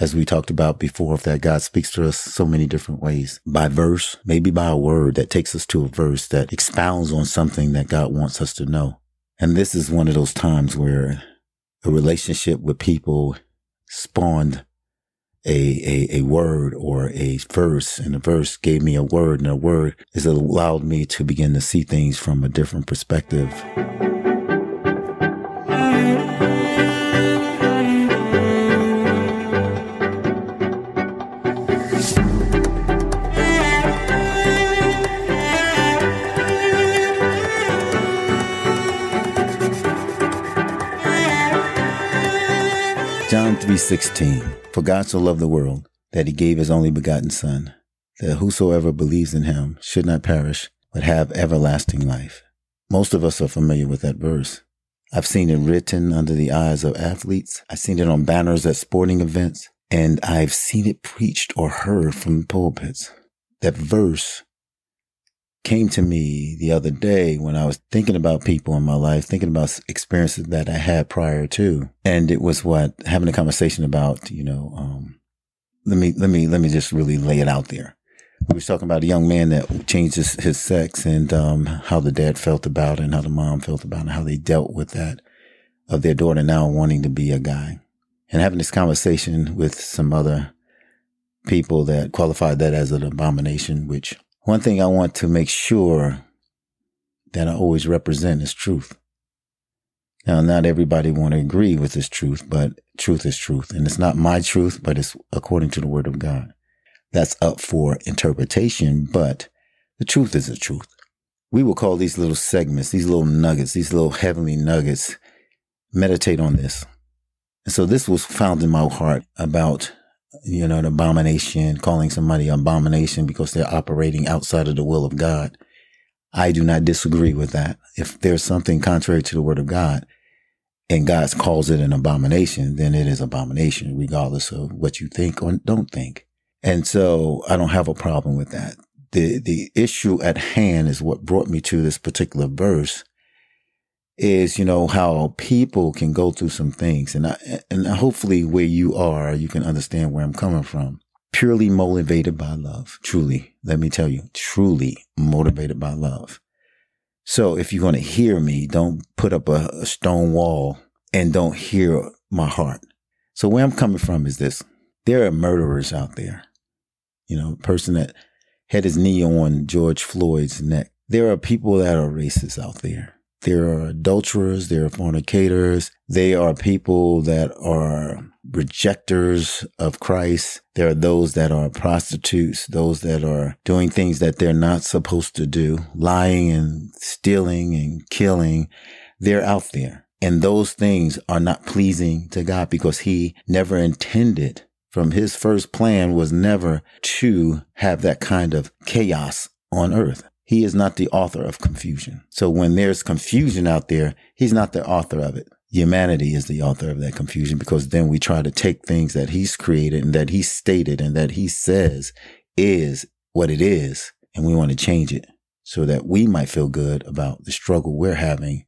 as we talked about before, that God speaks to us so many different ways by verse, maybe by a word that takes us to a verse that expounds on something that God wants us to know. And this is one of those times where a relationship with people spawned a, a, a word or a verse and a verse gave me a word and a word has allowed me to begin to see things from a different perspective. John 3:16 For God so loved the world that he gave his only begotten son that whosoever believes in him should not perish but have everlasting life. Most of us are familiar with that verse. I've seen it written under the eyes of athletes. I've seen it on banners at sporting events and I've seen it preached or heard from pulpits. That verse came to me the other day when I was thinking about people in my life, thinking about experiences that I had prior to. And it was what having a conversation about, you know, um, let me, let me, let me just really lay it out there. We was talking about a young man that changed his, his sex and, um, how the dad felt about it and how the mom felt about it and how they dealt with that of their daughter now wanting to be a guy and having this conversation with some other people that qualified that as an abomination, which one thing I want to make sure that I always represent is truth. Now, not everybody want to agree with this truth, but truth is truth. And it's not my truth, but it's according to the word of God. That's up for interpretation, but the truth is the truth. We will call these little segments, these little nuggets, these little heavenly nuggets, meditate on this. And so this was found in my heart about you know, an abomination, calling somebody abomination because they're operating outside of the will of God. I do not disagree with that. If there's something contrary to the word of God and God calls it an abomination, then it is abomination, regardless of what you think or don't think. And so I don't have a problem with that. The, the issue at hand is what brought me to this particular verse is, you know, how people can go through some things. And I, and hopefully where you are, you can understand where I'm coming from. Purely motivated by love. Truly. Let me tell you, truly motivated by love. So if you're going to hear me, don't put up a, a stone wall and don't hear my heart. So where I'm coming from is this. There are murderers out there. You know, person that had his knee on George Floyd's neck. There are people that are racist out there. There are adulterers. There are fornicators. They are people that are rejectors of Christ. There are those that are prostitutes, those that are doing things that they're not supposed to do, lying and stealing and killing. They're out there. And those things are not pleasing to God because he never intended from his first plan was never to have that kind of chaos on earth. He is not the author of confusion. So when there's confusion out there, he's not the author of it. Humanity is the author of that confusion because then we try to take things that he's created and that he stated and that he says is what it is. And we want to change it so that we might feel good about the struggle we're having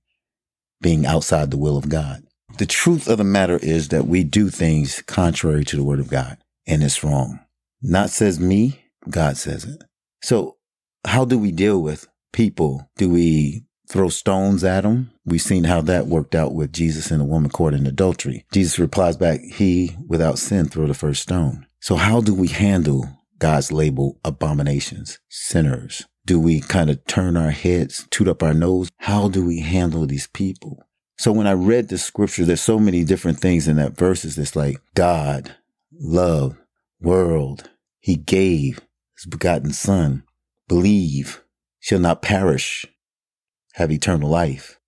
being outside the will of God. The truth of the matter is that we do things contrary to the word of God and it's wrong. Not says me, God says it. So how do we deal with people? Do we throw stones at them? We've seen how that worked out with Jesus and the woman caught in adultery. Jesus replies back, he without sin throw the first stone. So how do we handle God's label abominations, sinners? Do we kind of turn our heads, toot up our nose? How do we handle these people? So when I read the scripture, there's so many different things in that verses. It's like God, love, world. He gave his begotten son believe shall not perish, have eternal life.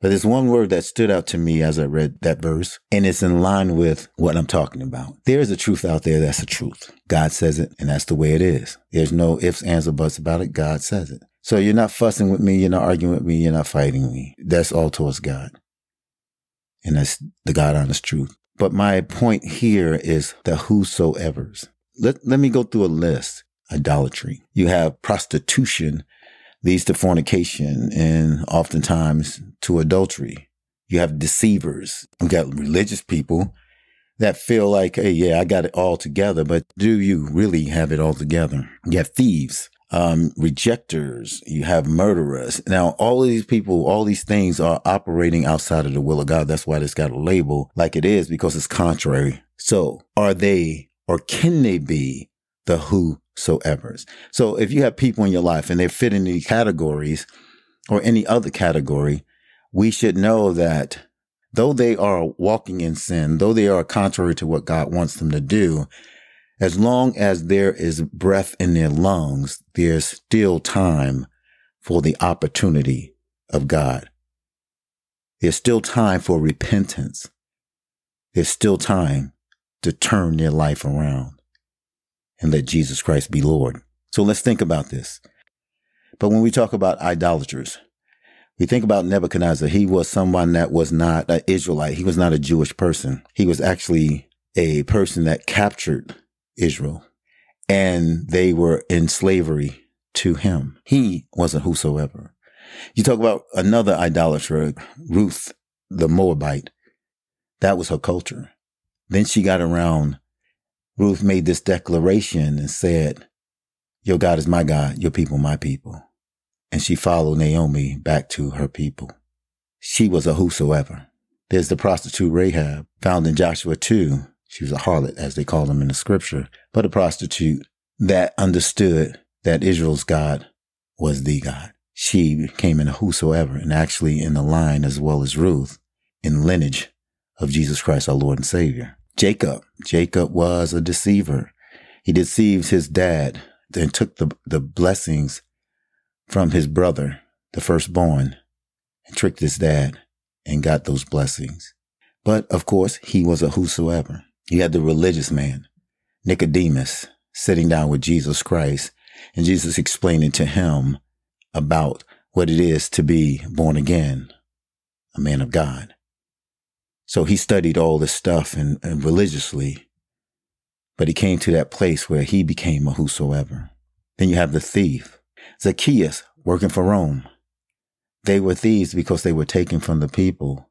But there's one word that stood out to me as I read that verse, and it's in line with what I'm talking about. There is a truth out there that's a truth. God says it, and that's the way it is. There's no ifs, ands, or buts about it. God says it. So you're not fussing with me, you're not arguing with me, you're not fighting me. That's all towards God. And that's the God honest truth. But my point here is the whosoever's. Let, let me go through a list idolatry. You have prostitution leads to fornication and oftentimes to adultery. You have deceivers. You got religious people that feel like, hey, yeah, I got it all together, but do you really have it all together? You have thieves, um, rejectors, you have murderers. Now, all of these people, all these things are operating outside of the will of God. That's why it's got a label like it is because it's contrary. So are they or can they be the whosoever's? So if you have people in your life and they fit in these categories or any other category, we should know that though they are walking in sin, though they are contrary to what God wants them to do, as long as there is breath in their lungs, there's still time for the opportunity of God. There's still time for repentance. There's still time to turn their life around and let Jesus Christ be Lord. So let's think about this. But when we talk about idolaters, we think about Nebuchadnezzar. He was someone that was not an Israelite. He was not a Jewish person. He was actually a person that captured Israel and they were in slavery to him. He wasn't whosoever. You talk about another idolater, Ruth, the Moabite. That was her culture. Then she got around. Ruth made this declaration and said, Your God is my God, your people, my people. And she followed Naomi back to her people. She was a whosoever. There's the prostitute Rahab found in Joshua 2. She was a harlot, as they call them in the scripture, but a prostitute that understood that Israel's God was the God. She came in a whosoever and actually in the line as well as Ruth in lineage of Jesus Christ, our Lord and Savior. Jacob. Jacob was a deceiver. He deceived his dad and took the, the blessings from his brother, the firstborn, and tricked his dad and got those blessings. But of course, he was a whosoever. You had the religious man, Nicodemus, sitting down with Jesus Christ and Jesus explaining to him about what it is to be born again, a man of God. So he studied all this stuff and, and religiously, but he came to that place where he became a whosoever. Then you have the thief, Zacchaeus, working for Rome. They were thieves because they were taking from the people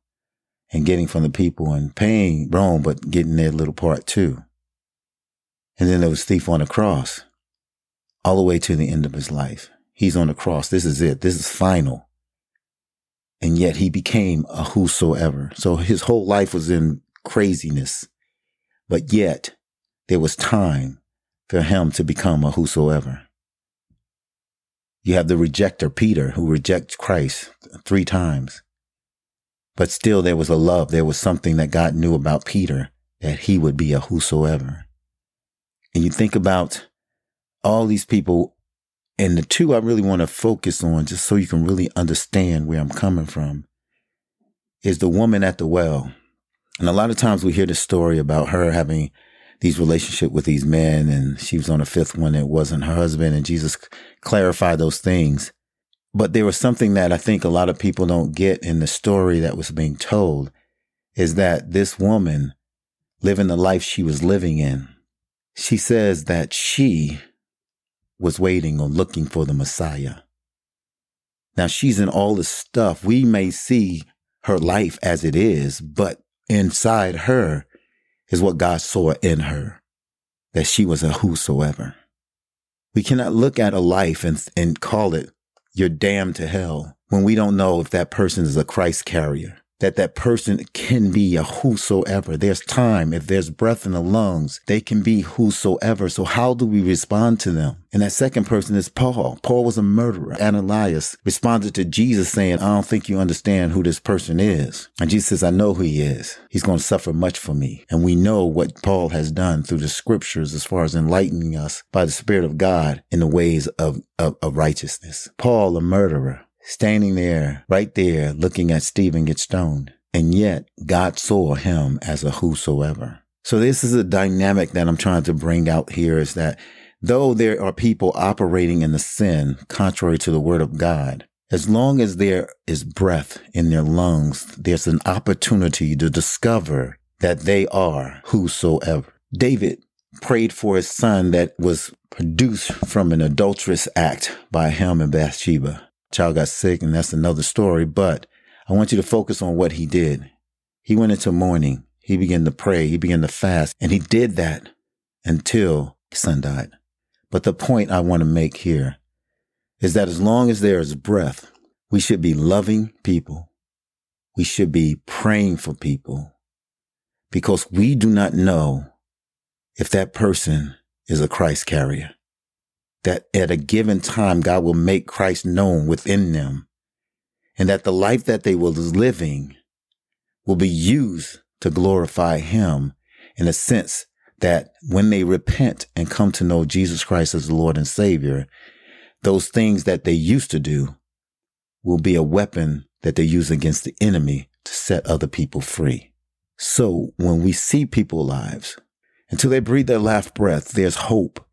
and getting from the people and paying Rome, but getting their little part too. And then there was thief on the cross all the way to the end of his life. He's on the cross. This is it. This is final. And yet he became a whosoever. So his whole life was in craziness, but yet there was time for him to become a whosoever. You have the rejecter, Peter, who rejects Christ three times. But still, there was a love. There was something that God knew about Peter that he would be a whosoever. And you think about all these people, and the two I really want to focus on, just so you can really understand where I'm coming from, is the woman at the well. And a lot of times we hear the story about her having these relationship with these men, and she was on a fifth one that wasn't her husband, and Jesus clarified those things. But there was something that I think a lot of people don't get in the story that was being told is that this woman living the life she was living in, she says that she was waiting or looking for the Messiah. Now she's in all this stuff. We may see her life as it is, but inside her is what God saw in her, that she was a whosoever. We cannot look at a life and, and call it you're damned to hell when we don't know if that person is a Christ carrier that that person can be a whosoever. There's time. If there's breath in the lungs, they can be whosoever. So how do we respond to them? And that second person is Paul. Paul was a murderer. Ananias responded to Jesus saying, I don't think you understand who this person is. And Jesus says, I know who he is. He's going to suffer much for me. And we know what Paul has done through the scriptures as far as enlightening us by the Spirit of God in the ways of, of, of righteousness. Paul, a murderer, standing there, right there, looking at Stephen get stoned. And yet God saw him as a whosoever. So this is a dynamic that I'm trying to bring out here is that though there are people operating in the sin contrary to the word of God, as long as there is breath in their lungs, there's an opportunity to discover that they are whosoever. David prayed for his son that was produced from an adulterous act by him and Bathsheba child got sick and that's another story, but I want you to focus on what he did. He went into mourning. He began to pray. He began to fast. And he did that until his son died. But the point I want to make here is that as long as there is breath, we should be loving people. We should be praying for people because we do not know if that person is a Christ carrier. That at a given time, God will make Christ known within them and that the life that they were living will be used to glorify him in a sense that when they repent and come to know Jesus Christ as the Lord and Savior, those things that they used to do will be a weapon that they use against the enemy to set other people free. So when we see people lives, until they breathe their last breath, there's hope.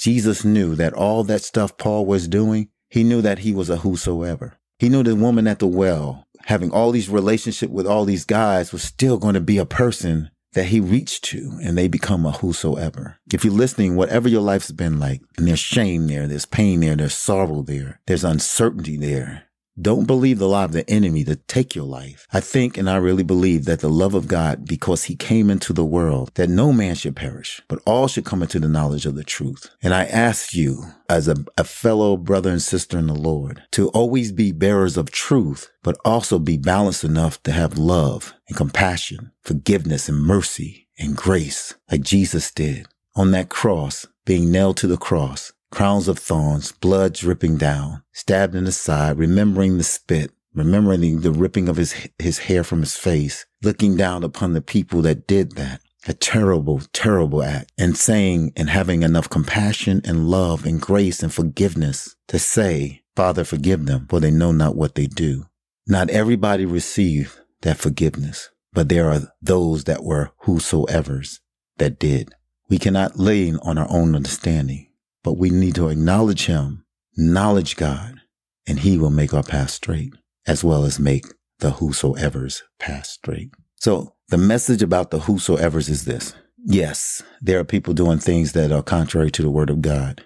Jesus knew that all that stuff Paul was doing, he knew that he was a whosoever. He knew the woman at the well, having all these relationship with all these guys was still going to be a person that he reached to and they become a whosoever. If you're listening, whatever your life's been like, and there's shame there, there's pain there, there's sorrow there, there's uncertainty there, don't believe the lie of the enemy to take your life. I think and I really believe that the love of God, because he came into the world, that no man should perish, but all should come into the knowledge of the truth. And I ask you, as a, a fellow brother and sister in the Lord, to always be bearers of truth, but also be balanced enough to have love and compassion, forgiveness and mercy and grace, like Jesus did on that cross, being nailed to the cross crowns of thorns, blood dripping down, stabbed in the side, remembering the spit, remembering the ripping of his, his hair from his face, looking down upon the people that did that. A terrible, terrible act and saying and having enough compassion and love and grace and forgiveness to say, Father, forgive them for they know not what they do. Not everybody received that forgiveness, but there are those that were whosoever's that did. We cannot lean on our own understanding but we need to acknowledge him, knowledge God, and he will make our path straight as well as make the whosoever's path straight. So the message about the whosoever's is this. Yes, there are people doing things that are contrary to the word of God.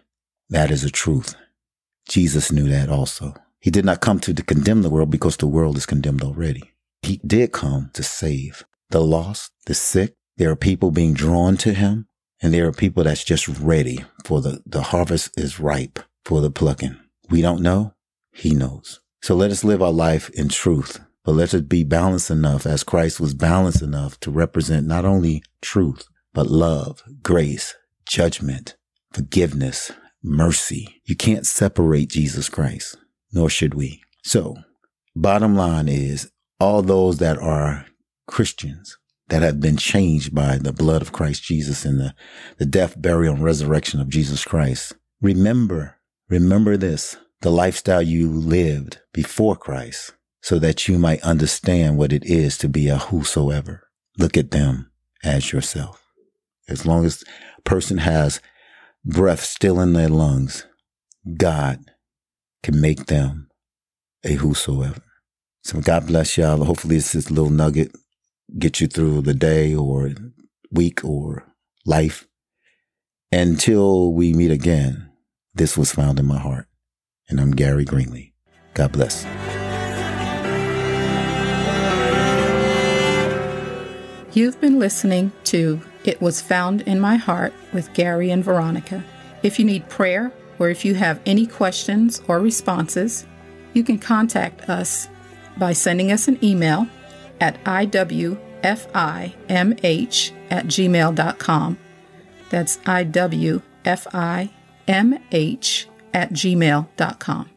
That is a truth. Jesus knew that also. He did not come to condemn the world because the world is condemned already. He did come to save the lost, the sick. There are people being drawn to him and there are people that's just ready for the, the harvest is ripe for the plucking. We don't know. He knows. So let us live our life in truth, but let us be balanced enough as Christ was balanced enough to represent not only truth, but love, grace, judgment, forgiveness, mercy. You can't separate Jesus Christ, nor should we. So bottom line is all those that are Christians that have been changed by the blood of Christ Jesus and the, the death, burial, and resurrection of Jesus Christ. Remember, remember this, the lifestyle you lived before Christ so that you might understand what it is to be a whosoever. Look at them as yourself. As long as a person has breath still in their lungs, God can make them a whosoever. So God bless y'all. Hopefully it's this little nugget get you through the day or week or life. Until we meet again, this was found in my heart. And I'm Gary Greenlee. God bless. You've been listening to It Was Found in My Heart with Gary and Veronica. If you need prayer or if you have any questions or responses, you can contact us by sending us an email at iwfimh at gmail.com. That's iwfimh at gmail.com.